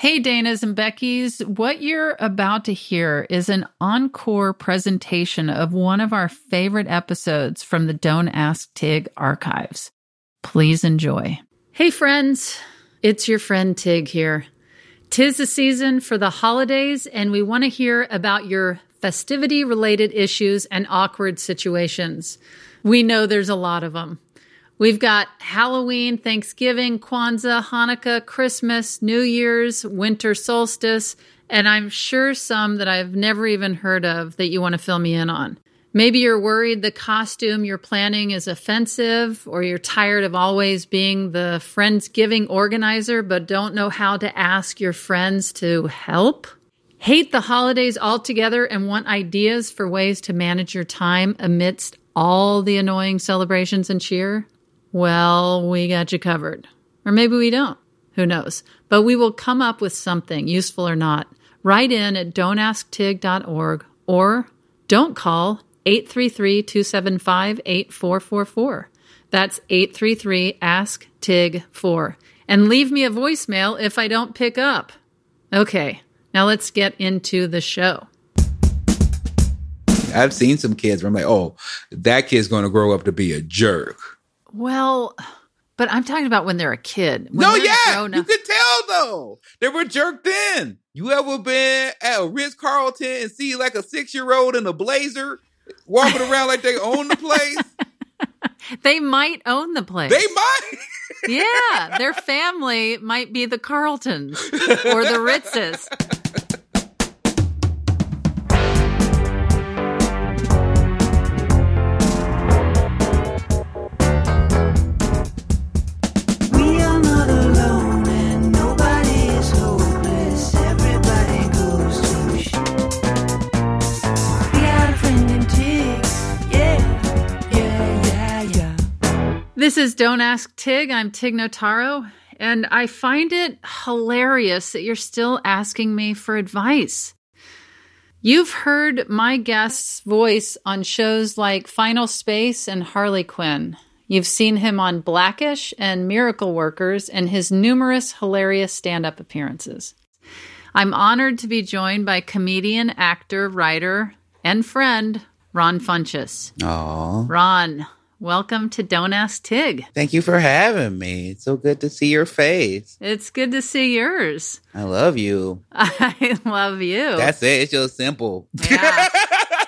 Hey, Danas and Becky's. What you're about to hear is an encore presentation of one of our favorite episodes from the Don't Ask Tig archives. Please enjoy. Hey, friends. It's your friend Tig here. Tis the season for the holidays, and we want to hear about your festivity related issues and awkward situations. We know there's a lot of them. We've got Halloween, Thanksgiving, Kwanzaa, Hanukkah, Christmas, New Year's, winter solstice, and I'm sure some that I've never even heard of that you want to fill me in on. Maybe you're worried the costume you're planning is offensive, or you're tired of always being the Friendsgiving organizer but don't know how to ask your friends to help. Hate the holidays altogether and want ideas for ways to manage your time amidst all the annoying celebrations and cheer? Well, we got you covered. Or maybe we don't. Who knows? But we will come up with something, useful or not. Write in at don'tasktig.org or don't call 833 275 8444. That's 833 Ask TIG 4. And leave me a voicemail if I don't pick up. Okay, now let's get into the show. I've seen some kids where I'm like, oh, that kid's going to grow up to be a jerk. Well, but I'm talking about when they're a kid. When no, yeah, you could tell though. They were jerked in. You ever been at a Ritz Carlton and see like a six year old in a blazer walking around like they own the place? they might own the place. They might. yeah, their family might be the Carltons or the Ritzes. This is Don't Ask Tig. I'm Tig Notaro, and I find it hilarious that you're still asking me for advice. You've heard my guest's voice on shows like Final Space and Harley Quinn. You've seen him on Blackish and Miracle Workers and his numerous hilarious stand up appearances. I'm honored to be joined by comedian, actor, writer, and friend Ron Funches. Aw. Ron, welcome to Don't Ask Tig. Thank you for having me. It's so good to see your face. It's good to see yours. I love you. I love you. That's it. It's just simple. yeah,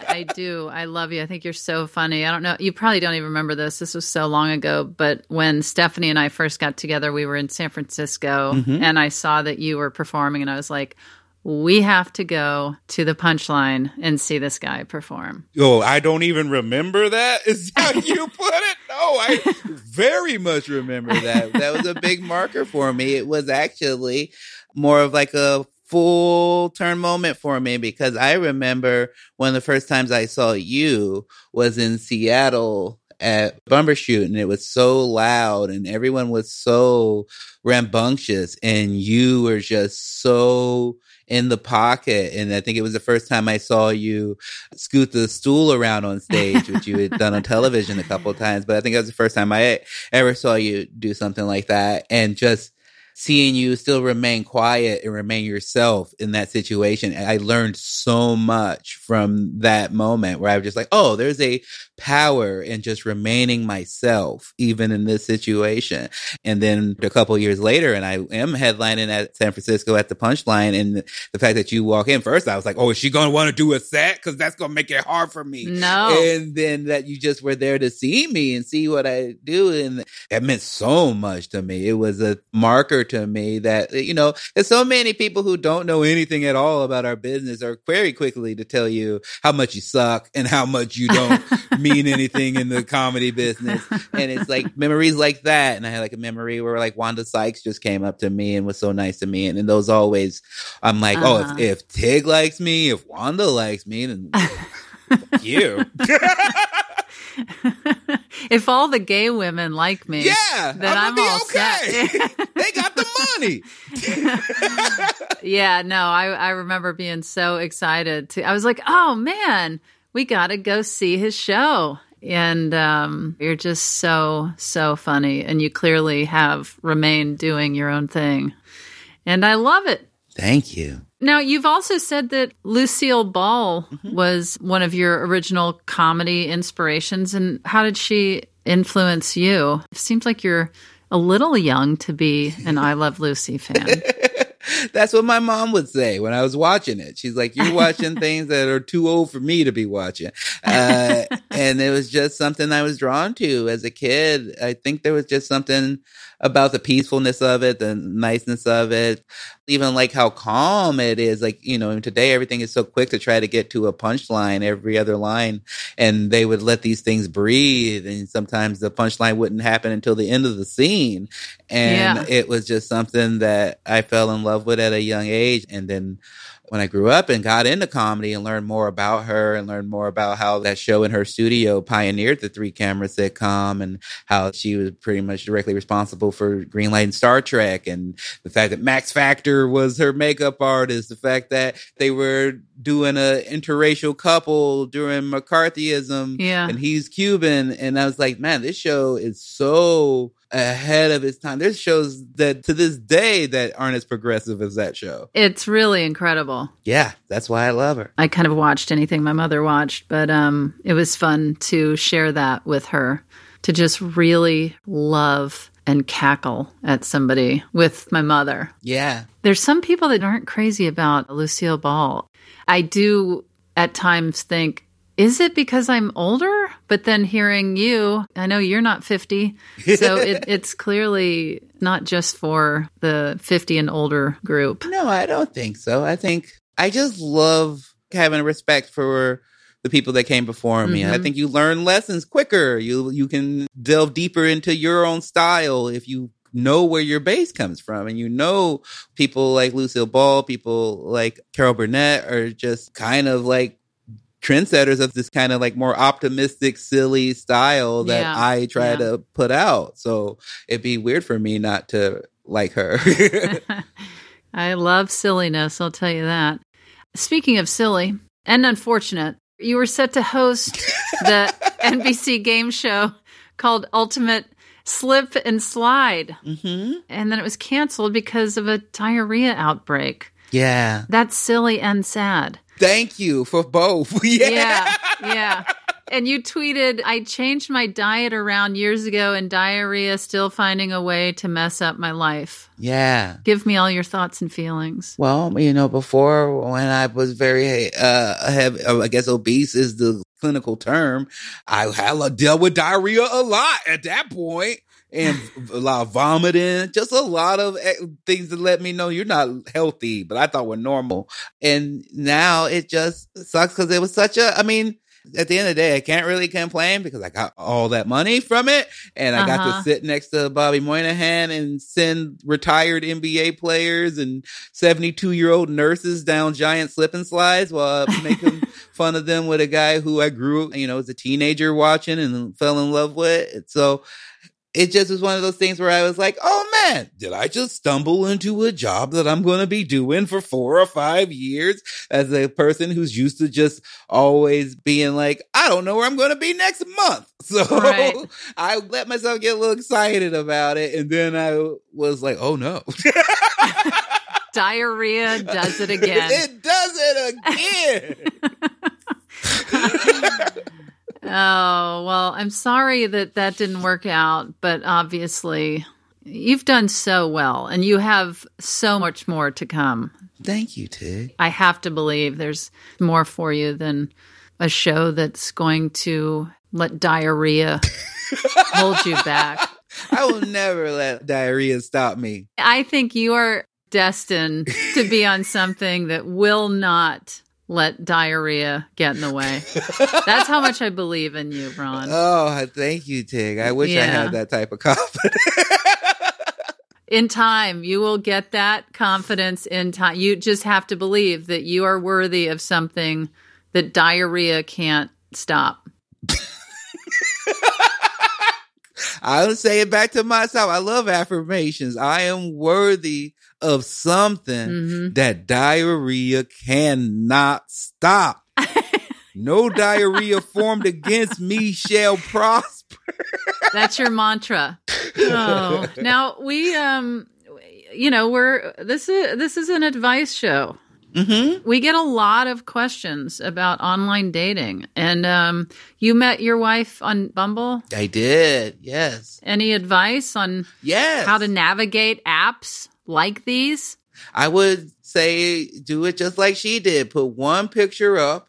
I do. I love you. I think you're so funny. I don't know. You probably don't even remember this. This was so long ago. But when Stephanie and I first got together, we were in San Francisco Mm-hmm. and I saw that you were performing, and I was like, we have to go to the Punch Line and see this guy perform. Oh, I don't even remember that. Is how you put it? No, I very much remember that. That was a big marker for me. It was actually more of like a full turn moment for me because I remember one of the first times I saw you was in Seattle at Bumbershoot and it was so loud and everyone was so rambunctious and you were just so in the pocket and I think it was the first time I saw you scoot the stool around on stage, which you had done on television a couple of times. But I think it was the first time I ever saw you do something like that. And just seeing you still remain quiet and remain yourself in that situation. I learned so much from that moment where I was just like, oh, there's a power in just remaining myself, even in this situation. And then a couple years later, and I am headlining at San Francisco at the Punch Line. And the fact that you walk in first, I was like, oh, is she going to want to do a set? Cause that's going to make it hard for me. No. And then that you just were there to see me and see what I do. And that meant so much to me. It was a marker to me that, you know, there's so many people who don't know anything at all about our business are very quickly to tell you how much you suck and how much you don't mean anything in the comedy business. And it's like memories like that. And I had like a memory where like Wanda Sykes just came up to me and was so nice to me. And, and those always, I'm like, Uh-huh. oh, if, if Tig likes me, if Wanda likes me, then you. if all the gay women like me, Yeah, then I'm I'm, all okay. set. they got the money. yeah, no, I I remember being so excited to I was like, "Oh man, we got to go see his show." And um, you're just so so funny and you clearly have remained doing your own thing. And I love it. Thank you. Now, you've also said that Lucille Ball Mm-hmm. was one of your original comedy inspirations. And how did she influence you? It seems like you're a little young to be an I Love Lucy fan. That's what my mom would say when I was watching it. She's like, "You're watching things that are too old for me to be watching," uh, and it was just something I was drawn to as a kid. I think there was just something about the peacefulness of it, the niceness of it, even like how calm it is. Like you know, today everything is so quick to try to get to a punchline every other line, and they would let these things breathe, and sometimes the punchline wouldn't happen until the end of the scene, and Yeah. it was just something that I fell in love with at a young age. And then when I grew up and got into comedy and learned more about her and learned more about how that show in her studio pioneered the three camera sitcom and how she was pretty much directly responsible for greenlighting Star Trek and the fact that Max Factor was her makeup artist, the fact that they were doing an interracial couple during McCarthyism Yeah. and he's Cuban. And I was like, man, this show is so ahead of its time. There's shows that to this day that aren't as progressive as that show. It's really incredible. Yeah, that's why I love her. I kind of watched anything my mother watched, but um, it was fun to share that with her, to just really love and cackle at somebody with my mother. Yeah. There's some people that aren't crazy about Lucille Ball. I do at times think, is it because I'm older? But then hearing you, I know you're not 50. So it, it's clearly not just for the 50 and older group. No, I don't think so. I think I just love having respect for the people that came before me. I Mhm. think you learn lessons quicker. You you can delve deeper into your own style if you know where your base comes from and you know people like Lucille Ball, people like Carol Burnett are just kind of like trendsetters of this kind of like more optimistic, silly style that Yeah. I try Yeah. to put out. So it'd be weird for me not to like her. I love silliness, I'll tell you that. Speaking of silly and unfortunate, you were set to host the NBC game show called Ultimate Slip and Slide, hmm and then it was canceled because of a diarrhea outbreak. Yeah. That's silly and sad. Thank you for both. yeah. Yeah, yeah. And you tweeted, I changed my diet around years ago and diarrhea still finding a way to mess up my life. Yeah. Give me all your thoughts and feelings. Well, you know, before when I was very, uh, have, I guess obese is the clinical term. I had dealt with diarrhea a lot at that point and a lot of vomiting, just a lot of eh, things to let me know you're not healthy, but I thought were normal. And now it just sucks because it was such a, I mean, at the end of the day, I can't really complain because I got all that money from it and I got Uh-huh. to sit next to Bobby Moynihan and send retired NBA players and 72 year old nurses down giant slip and slides while making fun of them with a guy who I grew, you know, as a teenager watching and fell in love with. So it just was one of those things where I was like, oh man, did I just stumble into a job that I'm going to be doing for four or five years as a person who's used to just always being like, I don't know where I'm going to be next month. So Right. I let myself get a little excited about it. And then I was like, oh no. Diarrhea does it again. it does it again. Oh, well, I'm sorry that that didn't work out, but obviously you've done so well and you have so much more to come. Thank you, Tig. I have to believe there's more for you than a show that's going to let diarrhea hold you back. I will never let diarrhea stop me. I think you are destined to be on something that will not let diarrhea get in the way. That's how much I believe in you, Ron. Oh, thank you, Tig. I wish I had that type of confidence. in time you will get that confidence in time you just have to believe that you are worthy of something that diarrhea can't stop I'll say it back to myself. I love affirmations. I am worthy of something Mhm. that diarrhea cannot stop. no diarrhea formed against me shall prosper. that's your mantra oh now we um you know, we're this is this is an advice show. Mm-hmm. We get a lot of questions about online dating, and um, you met your wife on Bumble. I did. Yes. Any advice on Yes. how to navigate apps like these? I would say do it just like she did. Put one picture up,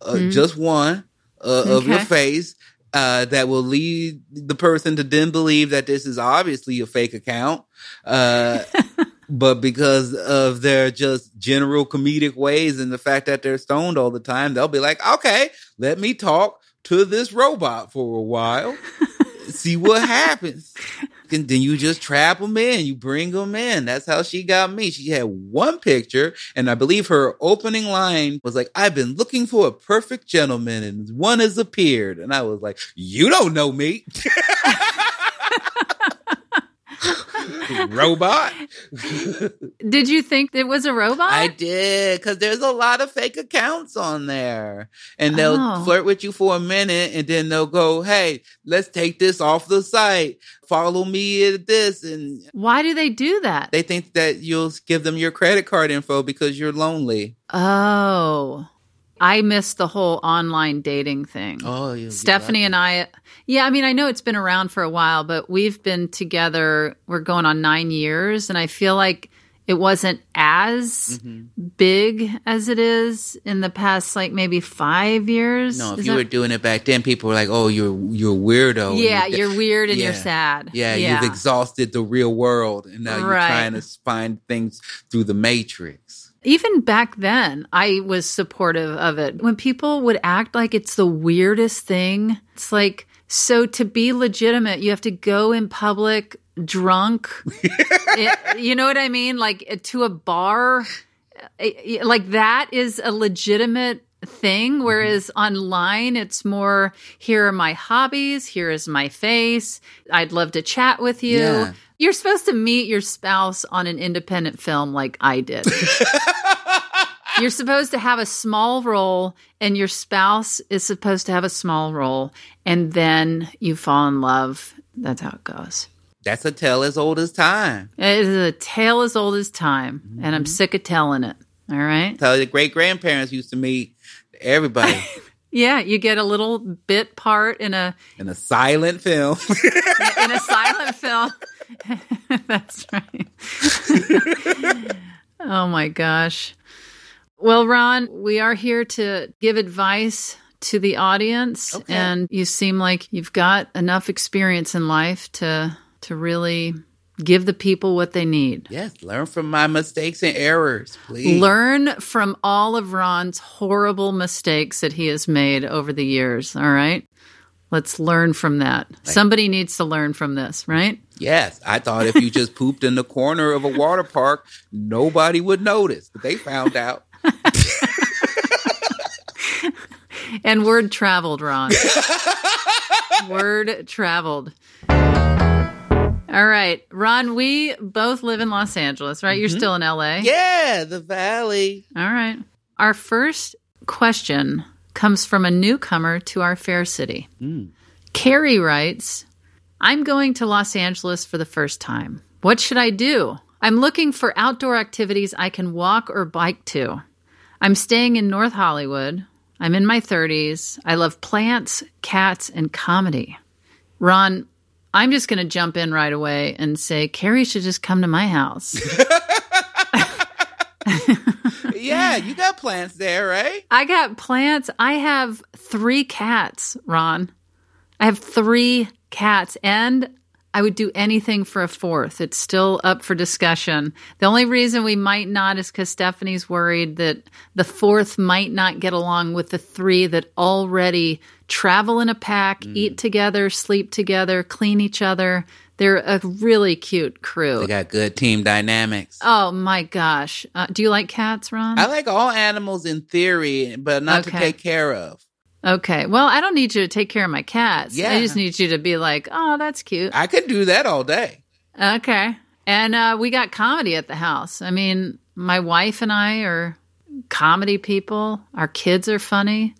uh, Mhm. just one uh, of your face. Uh, that will lead the person to then believe that this is obviously a fake account. Uh, but because of their just general comedic ways and the fact that they're stoned all the time, they'll be like, okay, let me talk to this robot for a while, see what happens. And then you just trap them in, you bring them in. That's how she got me. She had one picture, and I believe her opening line was like, I've been looking for a perfect gentleman, and one has appeared. And I was like, You don't know me. Robot. Did you think it was a robot? I did because there's a lot of fake accounts on there, and they'll Oh. flirt with you for a minute, and then they'll go, "Hey, let's take this off the site. Follow me at this," and Why do they do that? they think that you'll give them your credit card info because you're lonely. oh, I missed the whole online dating thing. Oh, you Stephanie and I, yeah, I mean, I know it's been around for a while, but we've been together, we're going on nine years, and I feel like it wasn't as Mm-hmm. big as it is in the past, like maybe five years. No, if Is you that- were doing it back then, people were like, "Oh, you're you're weirdo." yeah, you're- you're weird and you're sad. Yeah, you've exhausted the real world, and now you're trying to find things through the matrix. Even back then, I was supportive of it. When people would act like it's the weirdest thing, it's like, so to be legitimate, you have to go in public drunk. It- eh, you know what I mean? Like eh, to a bar. Eh, eh, Like that is a legitimate thing. Mm-hmm. Whereas online, it's more here are my hobbies, here is my face. I'd love to chat with you. Yeah. You're supposed to meet your spouse on an independent film like I did. You're supposed to have a small role, and your spouse is supposed to have a small role, and then you fall in love. That's how it goes. That's a tale as old as time. It is a tale as old as time, and Mm-hmm. I'm sick of telling it. All right. tell your great grandparents used to meet everybody Yeah, you get a little bit part in a in a silent film. in a silent film. That's right. oh my gosh. Well, Ron, we are here to give advice to the audience Okay. and you seem like you've got enough experience in life to to really give the people what they need. yes, learn from my mistakes and errors, please. Learn from all of Ron's horrible mistakes that he has made over the years, all right? Let's learn from that. Somebody needs to learn from this, right? Yes, I thought if you just pooped in the corner of a water park, nobody would notice, but they found out. And word traveled, Ron. word traveled. All right, Ron, we both live in Los Angeles, right? You're mm-hmm. still in LA. Yeah, the valley. All right. Our first question comes from a newcomer to our fair city. Hmm. Carrie writes I'm going to Los Angeles for the first time. What should I do? I'm looking for outdoor activities I can walk or bike to. I'm staying in North Hollywood. I'm in my 30s. I love plants, cats, and comedy. Ron, I'm just going to jump in right away and say Carrie should just come to my house. Yeah, you got plants there, right? I got plants. I have three cats, Ron. I have three cats, and I would do anything for a fourth. It's still up for discussion. The only reason we might not is because Stephanie's worried that the fourth might not get along with the three that already travel in a pack, eat together, sleep together, clean each other. They're a really cute crew. They got good team dynamics. Oh my gosh. Uh, do you like cats, Ron? I like all animals in theory, but not to take care of. Okay. Well, I don't need you to take care of my cats. Yeah. I just need you to be like, oh, that's cute. I could do that all day. Okay. And uh, we got comedy at the house. I mean, my wife and I are comedy people. Our kids are funny.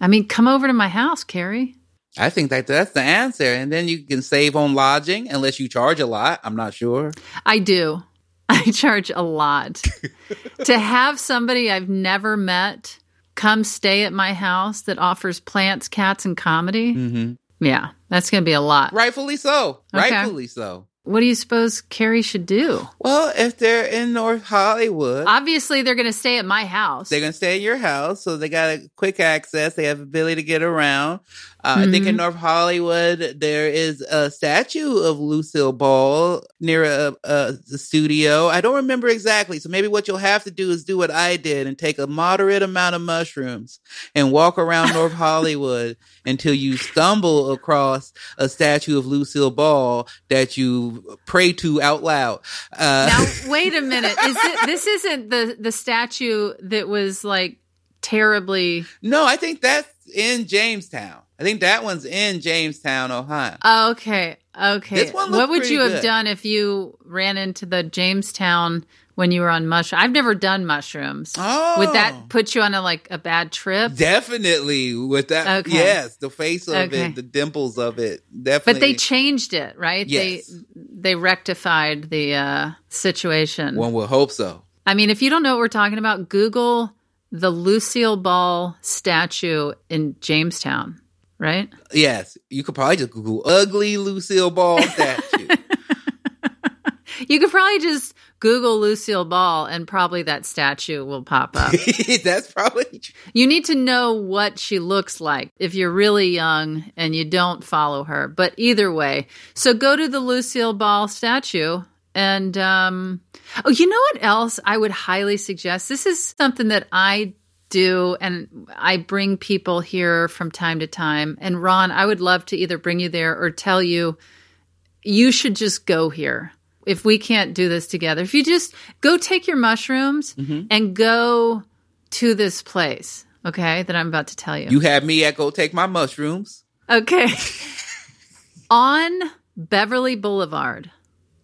I mean, come over to my house, Carrie. I think that that's the answer. And then you can save on lodging unless you charge a lot. I'm not sure. I do. I charge a lot. to have somebody I've never met come stay at my house that offers plants, cats, and comedy, hmm yeah, that's going to be a lot. Rightfully so. Okay. Rightfully so. What do you suppose Carrie should do? Well, if they're in North Hollywood, Obviously, they're going to stay at my house. they're gonna stay at your house, so they got a quick access. They have ability to get around. Uh, I think in Mhm. North Hollywood there is a statue of Lucille Ball near a, a the studio. I don't remember exactly, so maybe what you'll have to do is do what I did and take a moderate amount of mushrooms and walk around North Hollywood until you stumble across a statue of Lucille Ball that you pray to out loud. Uh, now, wait a minute. Is it, this isn't the the statue that was like terribly? No, I think that's in Jamestown. I think that one's in Jamestown, Ohio. Oh, okay, okay. What would you have good. done if you ran into the Jamestown when you were on mushroom? I've never done mushrooms. Oh, Would that put you on a like a bad trip? definitely with that? Okay. Yes, the face of Okay. it, the dimples of it, definitely. But they changed it, right? Yes. They they rectified the uh, situation. one would hope so. I mean, if you don't know what we're talking about, Google the Lucille Ball statue in Jamestown, right? Yes, you could probably just Google ugly Lucille Ball statue. You could probably just Google Lucille Ball and probably that statue will pop up. that's probably true. you need to know what she looks like if you're really young and you don't follow her. But either way, so go to the Lucille Ball statue. And um, oh, you know what else I would highly suggest? This is something that I do, and I bring people here from time to time. And Ron, I would love to either bring you there or tell you you should just go here. If we can't do this together, if you just go take your mushrooms mm-hmm. and go to this place, okay, that I'm about to tell you. You had me at go take my mushrooms. Okay. On Beverly Boulevard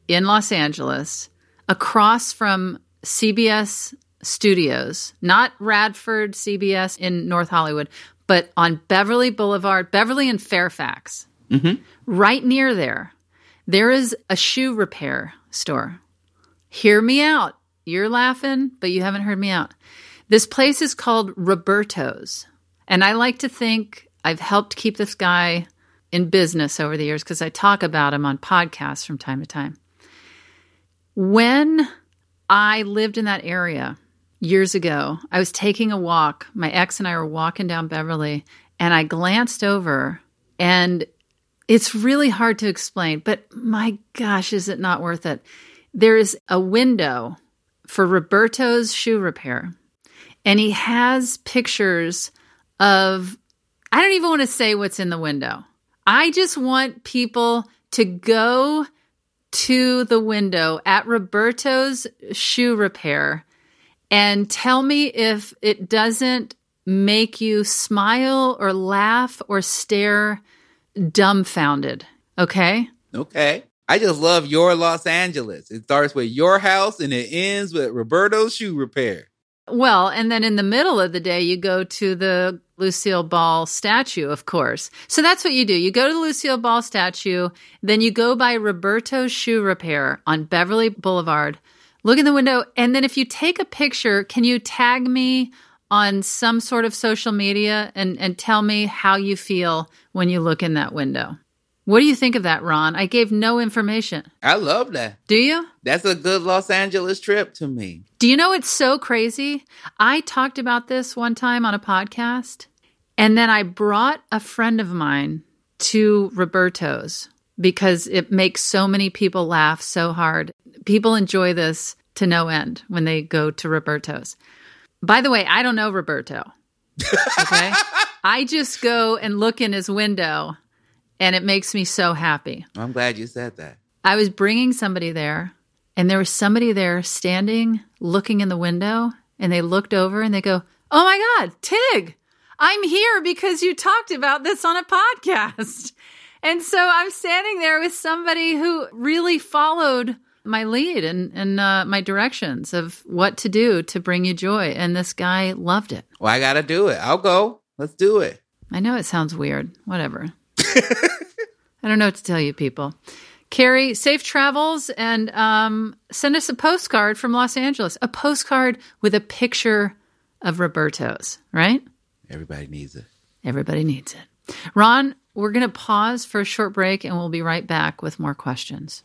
in Los Angeles, across from CBS Studios, not Radford CBS in North Hollywood, but on Beverly Boulevard, Beverly and Fairfax. Mm-hmm. Right near there, there is a shoe repair store. Hear me out. You're laughing, but you haven't heard me out. This place is called Roberto's. And I like to think I've helped keep this guy in business over the years because I talk about him on podcasts from time to time. When I lived in that area years ago, I was taking a walk. My ex and I were walking down Beverly, and I glanced over, and it's really hard to explain, but my gosh, is it not worth it? There is a window for Roberto's shoe repair, and he has pictures of, I don't even want to say what's in the window. I just want people to go to the window at Roberto's shoe repair and tell me if it doesn't make you smile or laugh or stare dumbfounded. Okay? Okay. I just love your Los Angeles. It starts with your house and it ends with Roberto's shoe repair. Well, and then in the middle of the day, you go to the Lucille Ball statue, of course. So that's what you do. You go to the Lucille Ball statue, then you go by Roberto's Shoe Repair on Beverly Boulevard, look in the window, and then if you take a picture, can you tag me on some sort of social media and, and tell me how you feel when you look in that window? What do you think of that, Ron? I gave no information. I love that. Do you? That's a good Los Angeles trip to me. Do you know it's so crazy? I talked about this one time on a podcast, and then I brought a friend of mine to Roberto's because it makes so many people laugh so hard. People enjoy this to no end when they go to Roberto's. By the way, I don't know Roberto. Okay. I just go and look in his window, and it makes me so happy. I'm glad you said that. I was bringing somebody there, and there was somebody there standing, looking in the window, and they looked over and they go, Oh my God, Tig, I'm here because you talked about this on a podcast. And so I'm standing there with somebody who really followed my lead and, and uh, my directions of what to do to bring you joy. And this guy loved it. Well, I got to do it. I'll go. Let's do it. I know it sounds weird. Whatever. I don't know what to tell you, people. Carrie, safe travels and um, send us a postcard from Los Angeles. A postcard with a picture of Roberto's, right? Everybody needs it. Everybody needs it. Ron, we're going to pause for a short break and we'll be right back with more questions.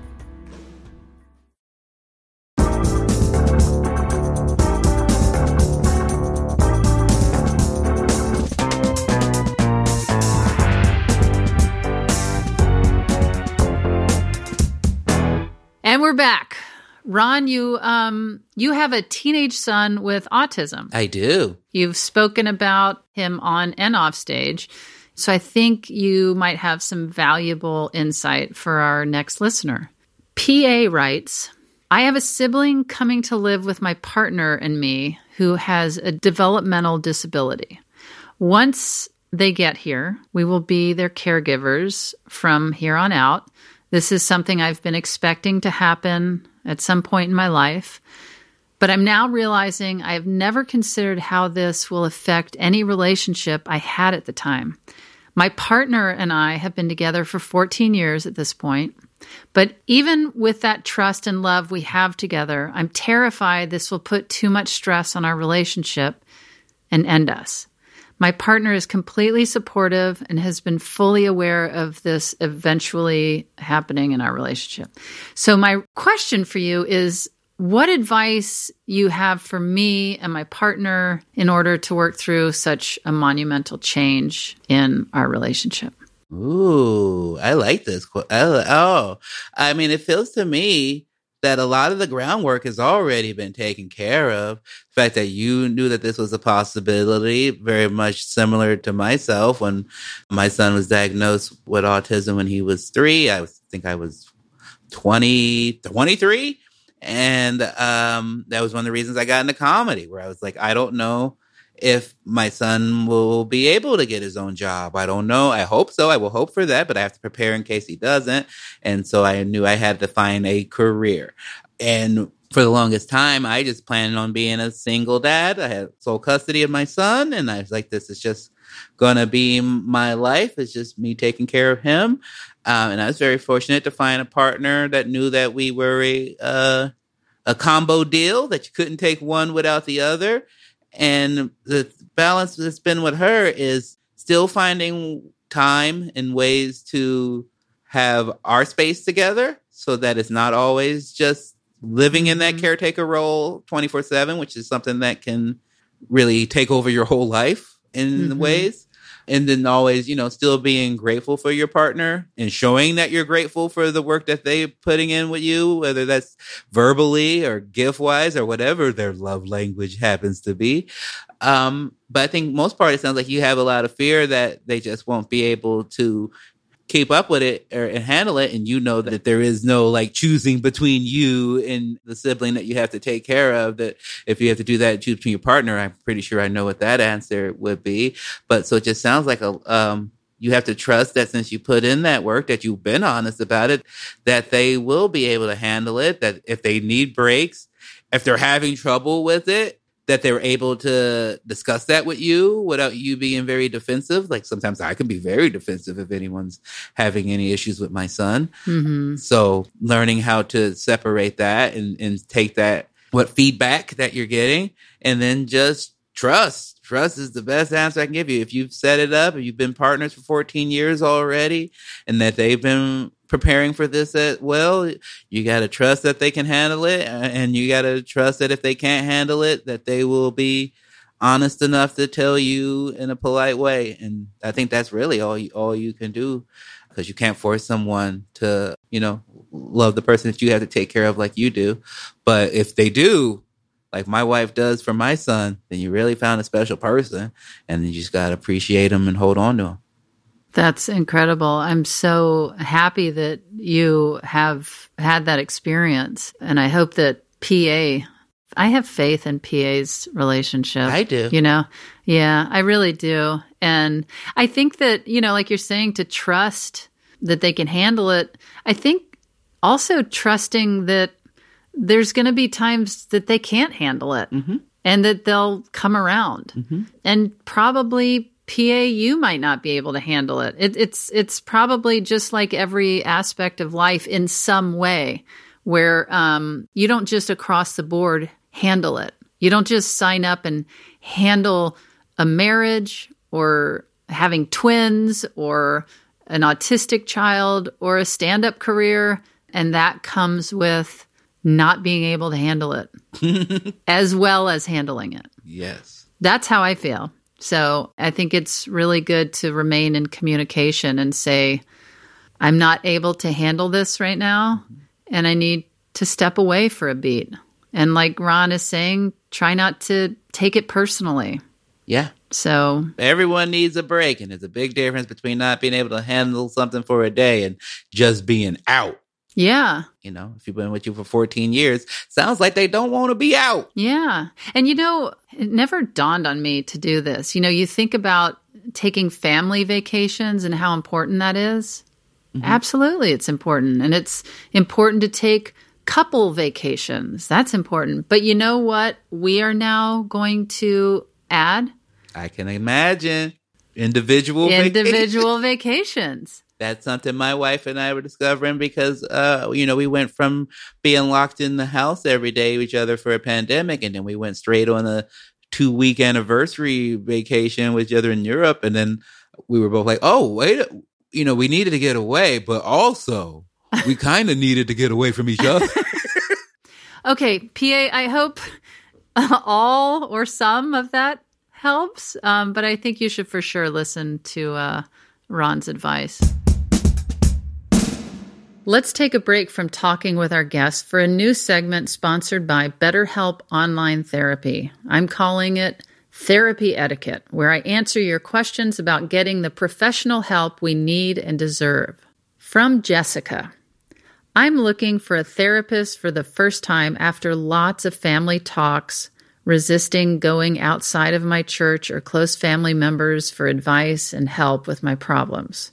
Ron, you um you have a teenage son with autism. I do. You've spoken about him on and off stage. So I think you might have some valuable insight for our next listener. PA writes, I have a sibling coming to live with my partner and me who has a developmental disability. Once they get here, we will be their caregivers from here on out. This is something I've been expecting to happen at some point in my life. But I'm now realizing I have never considered how this will affect any relationship I had at the time. My partner and I have been together for 14 years at this point. But even with that trust and love we have together, I'm terrified this will put too much stress on our relationship and end us. My partner is completely supportive and has been fully aware of this eventually happening in our relationship. So, my question for you is what advice you have for me and my partner in order to work through such a monumental change in our relationship? Ooh, I like this. Oh, I mean, it feels to me that a lot of the groundwork has already been taken care of. The fact that you knew that this was a possibility, very much similar to myself when my son was diagnosed with autism when he was three. I think I was 20, 23. And um, that was one of the reasons I got into comedy, where I was like, I don't know if my son will be able to get his own job. I don't know. I hope so. I will hope for that, but I have to prepare in case he doesn't. And so I knew I had to find a career. And for the longest time, I just planned on being a single dad. I had sole custody of my son, and I was like, this is just gonna be my life. It's just me taking care of him. Um, and I was very fortunate to find a partner that knew that we were a uh, a combo deal that you couldn't take one without the other. And the balance that's been with her is still finding time and ways to have our space together so that it's not always just living in that Mhm. caretaker role 24 7, which is something that can really take over your whole life in Mhm. ways. And then always, you know, still being grateful for your partner and showing that you're grateful for the work that they're putting in with you, whether that's verbally or gift wise or whatever their love language happens to be. Um, but I think most part, it sounds like you have a lot of fear that they just won't be able to keep up with it or and handle it. And you know that there is no like choosing between you and the sibling that you have to take care of. That if you have to do that, choose between your partner, I'm pretty sure I know what that answer would be. But so it just sounds like a, um, you have to trust that since you put in that work, that you've been honest about it, that they will be able to handle it. That if they need breaks, if they're having trouble with it, that they're able to discuss that with you without you being very defensive. Like sometimes I can be very defensive if anyone's having any issues with my son. hmm So learning how to separate that and, and take that, what feedback that you're getting, and then just trust. Trust is the best answer I can give you. If you've set it up, if you've been partners for 14 years already, and that they've been preparing for this as well, you got to trust that they can handle it. And you got to trust that if they can't handle it, that they will be honest enough to tell you in a polite way. And I think that's really all you, all you can do because you can't force someone to, you know, love the person that you have to take care of like you do. But if they do, like my wife does for my son, then you really found a special person. And you just got to appreciate them and hold on to him. That's incredible. I'm so happy that you have had that experience. And I hope that PA, I have faith in PA's relationship. I do. You know, yeah, I really do. And I think that, you know, like you're saying, to trust that they can handle it. I think also trusting that there's going to be times that they can't handle it mm-hmm. and that they'll come around. Mm-hmm. And probably PA, you might not be able to handle it. it. It's it's probably just like every aspect of life in some way, where um, you don't just across the board handle it. You don't just sign up and handle a marriage or having twins or an autistic child or a stand up career. And that comes with not being able to handle it as well as handling it. Yes. That's how I feel. So I think it's really good to remain in communication and say, I'm not able to handle this right now, and I need to step away for a beat. And like Ron is saying, try not to take it personally. Yeah. So, Everyone needs a break. And there's a big difference between not being able to handle something for a day and just being out. Yeah, You know, if you've been with you for 14 years, sounds like they don't want to be out. yeah. And you know, it never dawned on me to do this. You know, you think about taking family vacations and how important that is. Mm-hmm. Absolutely, it's important. And it's important to take couple vacations. That's important. But you know what? We are now going to add I can imagine individual individual vacations. That's something my wife and I were discovering because, uh, you know, we went from being locked in the house every day with each other for a pandemic, and then we went straight on a two week anniversary vacation with each other in Europe, and then we were both like, "Oh, wait, you know, we needed to get away, but also we kind of needed to get away from each other." Okay, PA, I hope all or some of that helps. Um, but I think you should for sure listen to uh, Ron's advice. Let's take a break from talking with our guests for a new segment sponsored by BetterHelp Online Therapy. I'm calling it Therapy Etiquette, where I answer your questions about getting the professional help we need and deserve. From Jessica. I'm looking for a therapist for the first time after lots of family talks, resisting going outside of my church or close family members for advice and help with my problems.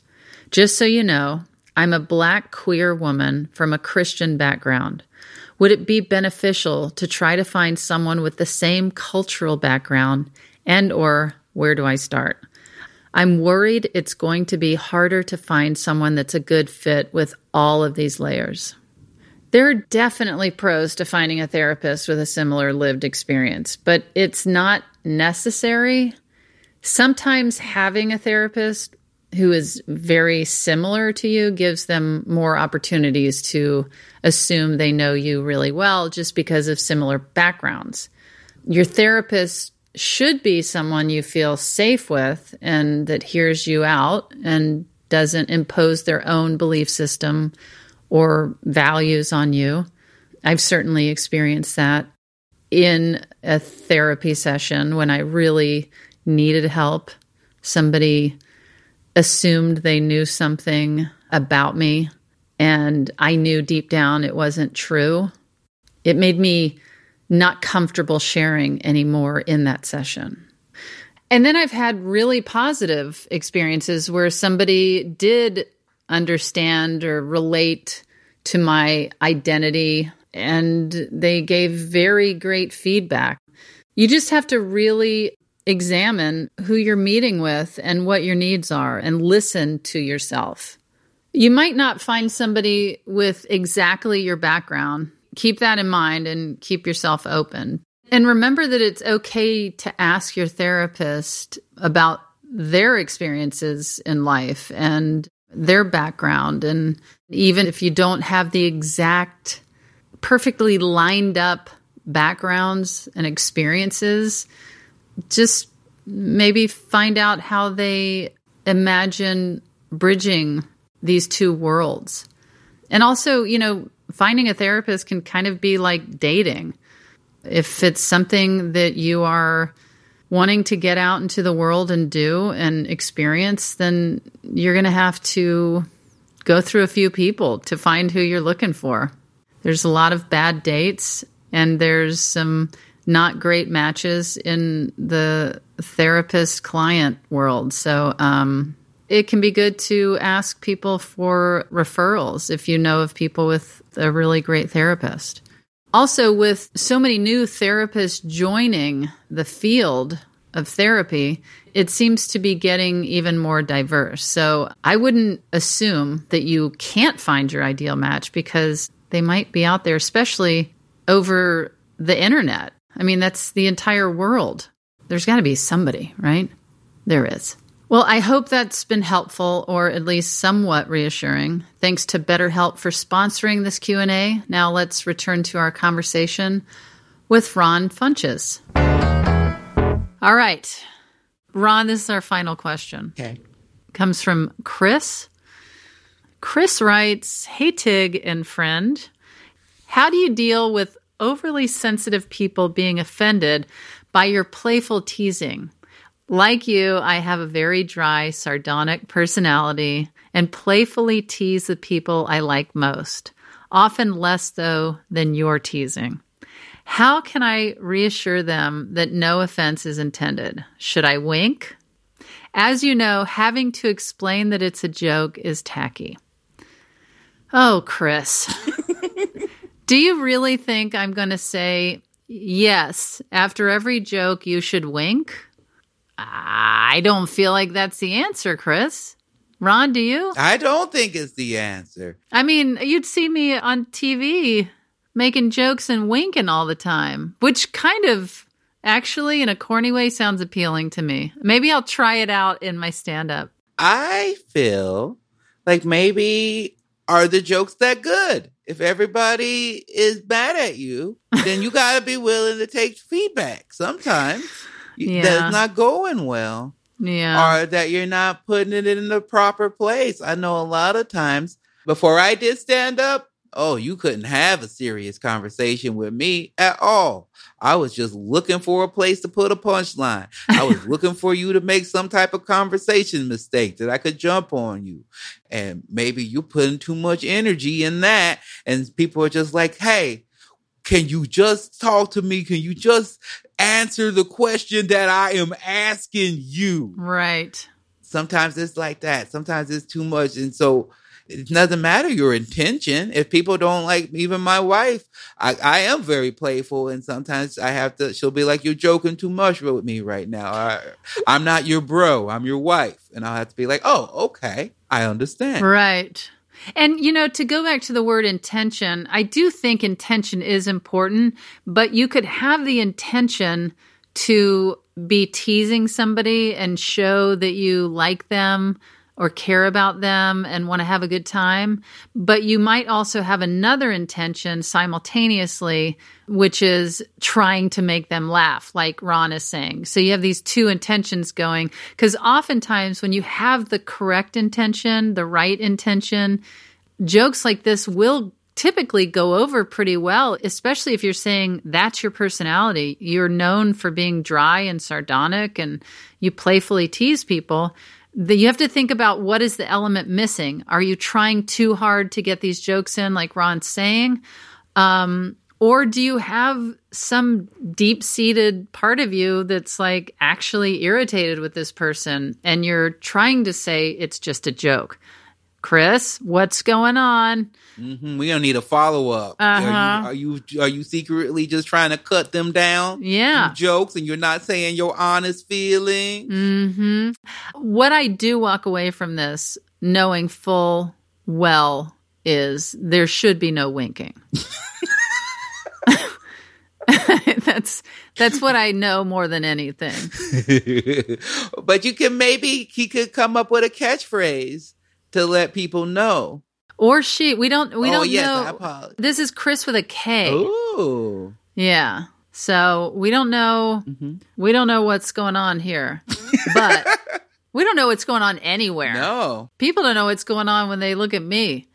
Just so you know, I'm a black queer woman from a Christian background. Would it be beneficial to try to find someone with the same cultural background and or where do I start? I'm worried it's going to be harder to find someone that's a good fit with all of these layers. There are definitely pros to finding a therapist with a similar lived experience, but it's not necessary. Sometimes having a therapist who is very similar to you gives them more opportunities to assume they know you really well just because of similar backgrounds. Your therapist should be someone you feel safe with and that hears you out and doesn't impose their own belief system or values on you. I've certainly experienced that in a therapy session when I really needed help. Somebody assumed they knew something about me, and I knew deep down it wasn't true. It made me not comfortable sharing anymore in that session. And then I've had really positive experiences where somebody did understand or relate to my identity and they gave very great feedback. You just have to really examine who you're meeting with and what your needs are and listen to yourself. You might not find somebody with exactly your background. Keep that in mind and keep yourself open. And remember that it's okay to ask your therapist about their experiences in life and their background. And even if you don't have the exact, perfectly lined up backgrounds and experiences, just maybe find out how they imagine bridging these two worlds. And also, you know, finding a therapist can kind of be like dating. If it's something that you are wanting to get out into the world and do and experience, then you're going to have to go through a few people to find who you're looking for. There's a lot of bad dates, and there's some not great matches in the therapist client world. So, um, it can be good to ask people for referrals if you know of people with a really great therapist. Also, with so many new therapists joining the field of therapy, it seems to be getting even more diverse. So I wouldn't assume that you can't find your ideal match because they might be out there, especially over the internet. I mean, that's the entire world. There's got to be somebody, right? There is. Well, I hope that's been helpful or at least somewhat reassuring. Thanks to BetterHelp for sponsoring this Q&A. Now let's return to our conversation with Ron Funches. All right. Ron, this is our final question. Okay. Comes from Chris. Chris writes, "Hey Tig and friend, how do you deal with overly sensitive people being offended by your playful teasing? Like you, I have a very dry, sardonic personality and playfully tease the people I like most, often less though than your teasing. How can I reassure them that no offense is intended? Should I wink? As you know, having to explain that it's a joke is tacky. Oh, Chris. Do you really think I'm going to say, yes, after every joke, you should wink? I don't feel like that's the answer, Chris. Ron, do you? I don't think it's the answer. I mean, you'd see me on TV making jokes and winking all the time, which kind of actually, in a corny way, sounds appealing to me. Maybe I'll try it out in my stand up. I feel like maybe are the jokes that good? If everybody is bad at you, then you got to be willing to take feedback. Sometimes Yeah. that's not going well, Yeah. or that you're not putting it in the proper place. I know a lot of times before I did stand up, oh, you couldn't have a serious conversation with me at all. I was just looking for a place to put a punchline. I was looking for you to make some type of conversation mistake that I could jump on you. And maybe you're putting too much energy in that. And people are just like, hey, can you just talk to me? Can you just answer the question that I am asking you? right. sometimes it's like that. Sometimes it's too much. And so it doesn't matter your intention. If people don't like even my wife, I, I am very playful and sometimes I have to she'll be like, You're joking too much with me right now. I, I'm not your bro, I'm your wife. And I'll have to be like, Oh, okay. I understand. Right. And, you know, to go back to the word intention, I do think intention is important, but you could have the intention to be teasing somebody and show that you like them or care about them and want to have a good time. But you might also have another intention simultaneously, which is trying to make them laugh, like Ron is saying. So you have these two intentions going. Because oftentimes, when you have the correct intention, the right intention, jokes like this will typically go over pretty well, especially if you're saying that's your personality. You're known for being dry and sardonic and you playfully tease people. The, you have to think about what is the element missing. Are you trying too hard to get these jokes in, like Ron's saying? Um, or do you have some deep seated part of you that's like actually irritated with this person and you're trying to say it's just a joke? Chris, what's going on? hmm We don't need a follow up. Uh-huh. Are, you, are you are you secretly just trying to cut them down? Yeah. Jokes and you're not saying your honest feelings? hmm What I do walk away from this knowing full well is there should be no winking. that's that's what I know more than anything. but you can maybe he could come up with a catchphrase to let people know. Or she. We don't we oh don't yes, I know. apologize. This is Chris with a K. Ooh. Yeah. So we don't know Mm-hmm. we don't know what's going on here. But we don't know what's going on anywhere. No. People don't know what's going on when they look at me.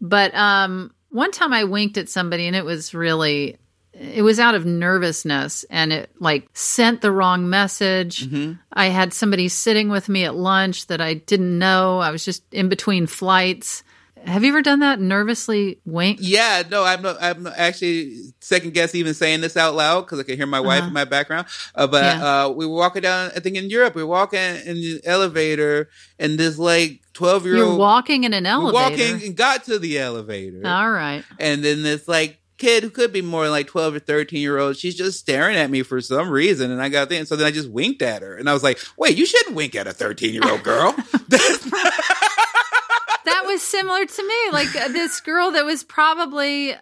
But um one time I winked at somebody and it was really it was out of nervousness and it like sent the wrong message. Mm-hmm. I had somebody sitting with me at lunch that I didn't know. I was just in between flights. Have you ever done that? Nervously wink? Yeah, no, I'm not, I'm not actually second guess even saying this out loud because I can hear my wife Uh-huh. in my background. Uh, but Yeah. uh, we were walking down, I think in Europe, we were walking in the elevator, and this like 12 year You're old walking in an elevator. walking and got to the elevator. All right. And then this like kid who could be more like 12 or 13 year old, she's just staring at me for some reason. And I got there. And so then I just winked at her. And I was like, wait, you shouldn't wink at a 13 year old girl. That was similar to me. Like uh, this girl that was probably uh,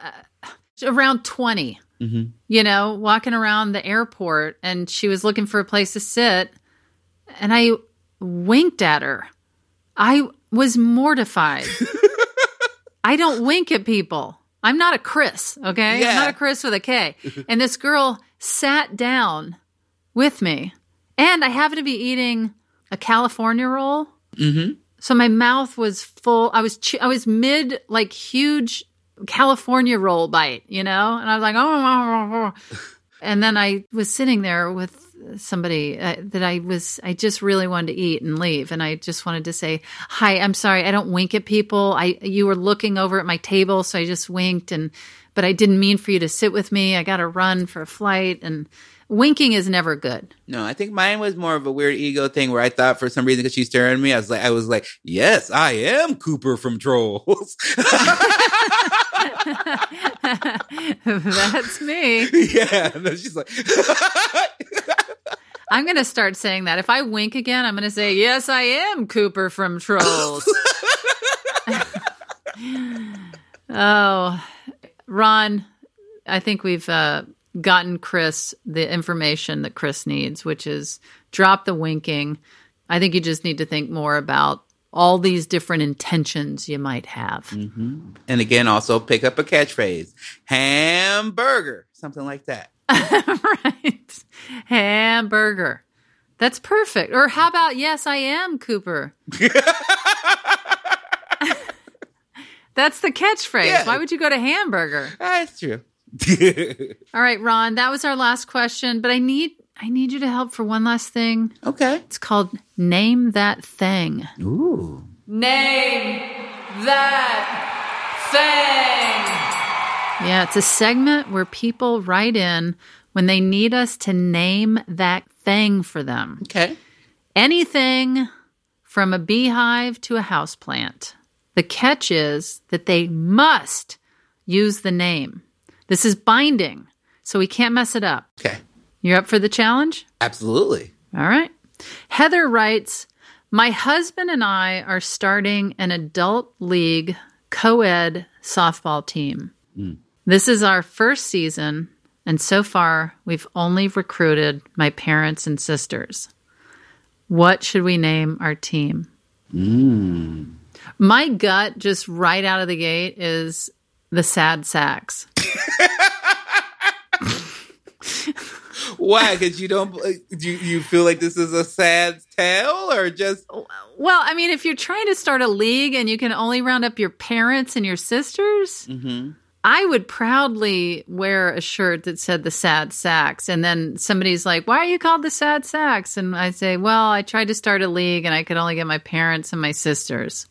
around 20, Mhm. you know, walking around the airport and she was looking for a place to sit. And I winked at her. I was mortified. I don't wink at people. I'm not a Chris, okay? I'm not a Chris with a K. And this girl sat down with me. And I happened to be eating a California roll. Mhm. So my mouth was full. I was I was mid like huge California roll bite, you know, and I was like, oh, oh, oh, oh." and then I was sitting there with somebody uh, that I was I just really wanted to eat and leave, and I just wanted to say, hi, I'm sorry, I don't wink at people. I you were looking over at my table, so I just winked, and but I didn't mean for you to sit with me. I got to run for a flight, and winking is never good. No, I think mine was more of a weird ego thing where I thought for some reason because she's staring at me, I was like, I was like, yes, I am Cooper from Trolls. That's me. yeah, and then she's like, I'm going to start saying that. If I wink again, I'm going to say, Yes, I am Cooper from Trolls. oh, Ron, I think we've uh, gotten Chris the information that Chris needs, which is drop the winking. I think you just need to think more about all these different intentions you might have. and again, also pick up a catchphrase, hamburger, something like that. right. Hamburger. That's perfect. Or how about, Yes, I am Cooper? That's the catchphrase. Yeah. Why would you go to hamburger? That's true. All right, Ron, that was our last question, but I need I need you to help for one last thing. okay. It's called Name That Thing. Ooh. Name That Thing. Yeah, it's a segment where people write in when they need us to name that thing for them. Okay. Anything from a beehive to a houseplant. The catch is that they must use the name. This is binding, so we can't mess it up. Okay. You're up for the challenge? Absolutely. All right. Heather writes My husband and I are starting an adult league co ed softball team. Hmm. This is our first season, and so far we've only recruited my parents and sisters. What should we name our team? Hmm. My gut, just right out of the gate, is the Sad Sacks. Why? Because you don't, do you, you feel like this is a sad tale or just, Well, I mean, if you're trying to start a league and you can only round up your parents and your sisters, mm-hmm. I would proudly wear a shirt that said the sad sacks. And then somebody's like, why are you called the sad sacks? And I say, well, I tried to start a league and I could only get my parents and my sisters.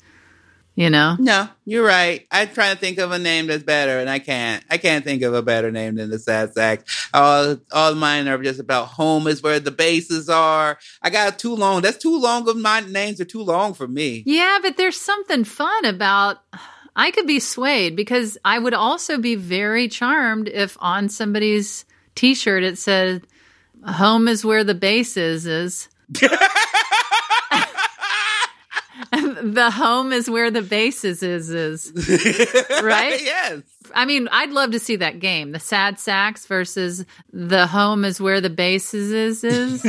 You know? no, you're right. I'm trying to think of a name that's better and I can't. I can't think of a better name than the Sad Sack. All, all mine are just about home is where the bases are. I got too long. That's too long of my names are too long for me. Yeah, but there's something fun about. I could be swayed because I would also be very charmed if on somebody's t shirt it said, Home is where the base is, is. the home is where the base is, is, is. Right? yes. I mean, I'd love to see that game. The sad sacks versus the home is where the base is, is, is.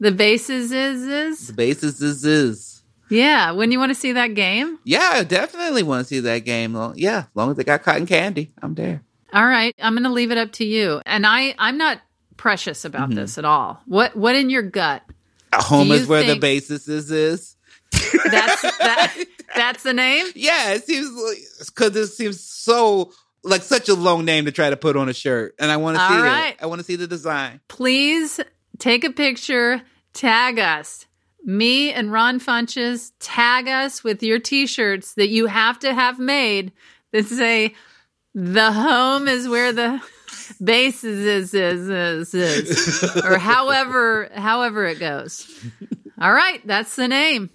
the bases is, is. The basis is is. Yeah, wouldn't you want to see that game? Yeah, I definitely want to see that game. Yeah, as long as they got cotton candy, I'm there. All right, I'm going to leave it up to you. And I I'm not precious about Mm-hmm. this at all. What what in your gut? A home is where the basis is is. That's that that's the name? Yeah, it seems because it seems so like such a long name to try to put on a shirt, and I want to see right. it. I want to see the design. Please take a picture, tag us. Me and Ron Funches, tag us with your t shirts that you have to have made that say, the home is where the base is, is, is, is, is. or however, however it goes. All right, that's the name.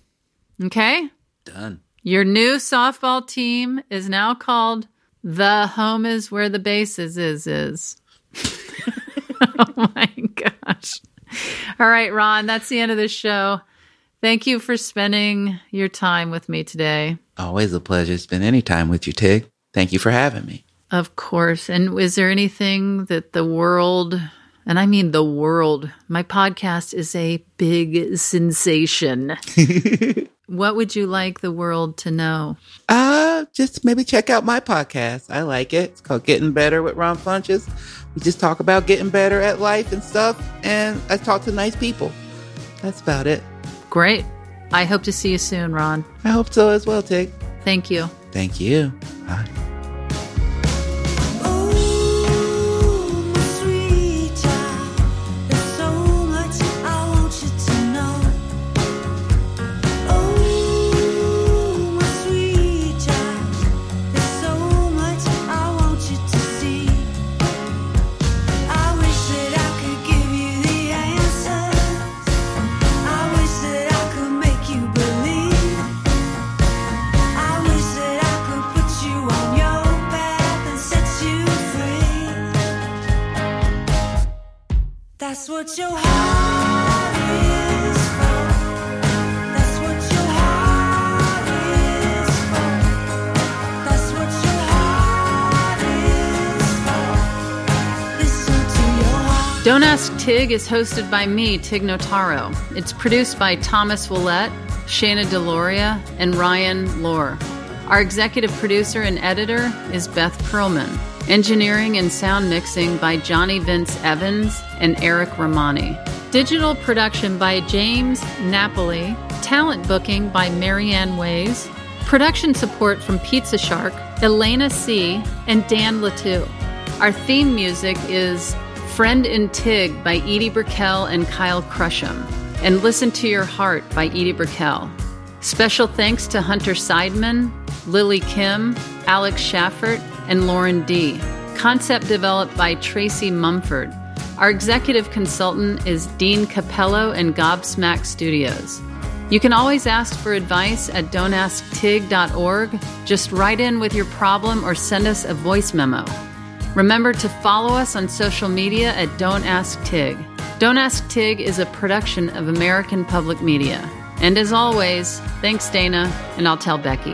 Okay. Done. Your new softball team is now called The Home is Where the Base is is is. oh my gosh. All right, Ron, that's the end of the show. Thank you for spending your time with me today. Always a pleasure to spend any time with you, Tig. Thank you for having me. Of course. And is there anything that the world, and I mean the world, my podcast is a big sensation. what would you like the world to know? Uh, just maybe check out my podcast. I like it. It's called Getting Better with Ron Funches. We just talk about getting better at life and stuff, and I talk to nice people. That's about it. Great. I hope to see you soon, Ron. I hope so as well, Tig. Thank you. Thank you. Bye. Tig is hosted by me, Tig Notaro. It's produced by Thomas Willett, Shayna Deloria, and Ryan Lohr. Our executive producer and editor is Beth Perlman. Engineering and sound mixing by Johnny Vince Evans and Eric Romani. Digital production by James Napoli. Talent booking by Marianne Ways. Production support from Pizza Shark, Elena C., and Dan Latu. Our theme music is Friend in Tig by Edie Brickell and Kyle Crusham, and Listen to Your Heart by Edie Brickell. Special thanks to Hunter Seidman, Lily Kim, Alex Schaffert, and Lauren D. Concept developed by Tracy Mumford. Our executive consultant is Dean Cappello and Gobsmack Studios. You can always ask for advice at don'tasktig.org. Just write in with your problem or send us a voice memo. Remember to follow us on social media at Don't Ask Tig. Don't Ask Tig is a production of American Public Media. And as always, thanks, Dana, and I'll tell Becky.